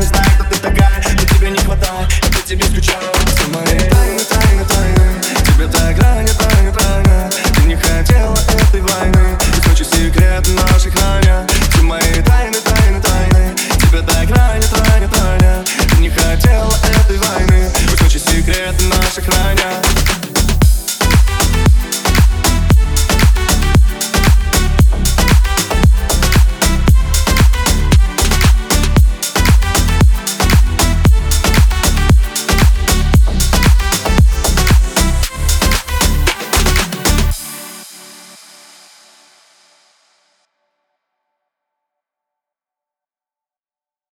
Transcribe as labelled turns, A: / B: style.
A: тайны знаю, кто ты такая Но тебе не хватает, я по тебе скучаю Все мои тайны, тайны, тайны Тебе так рано, тайно, тайно Ты не хотела этой войны.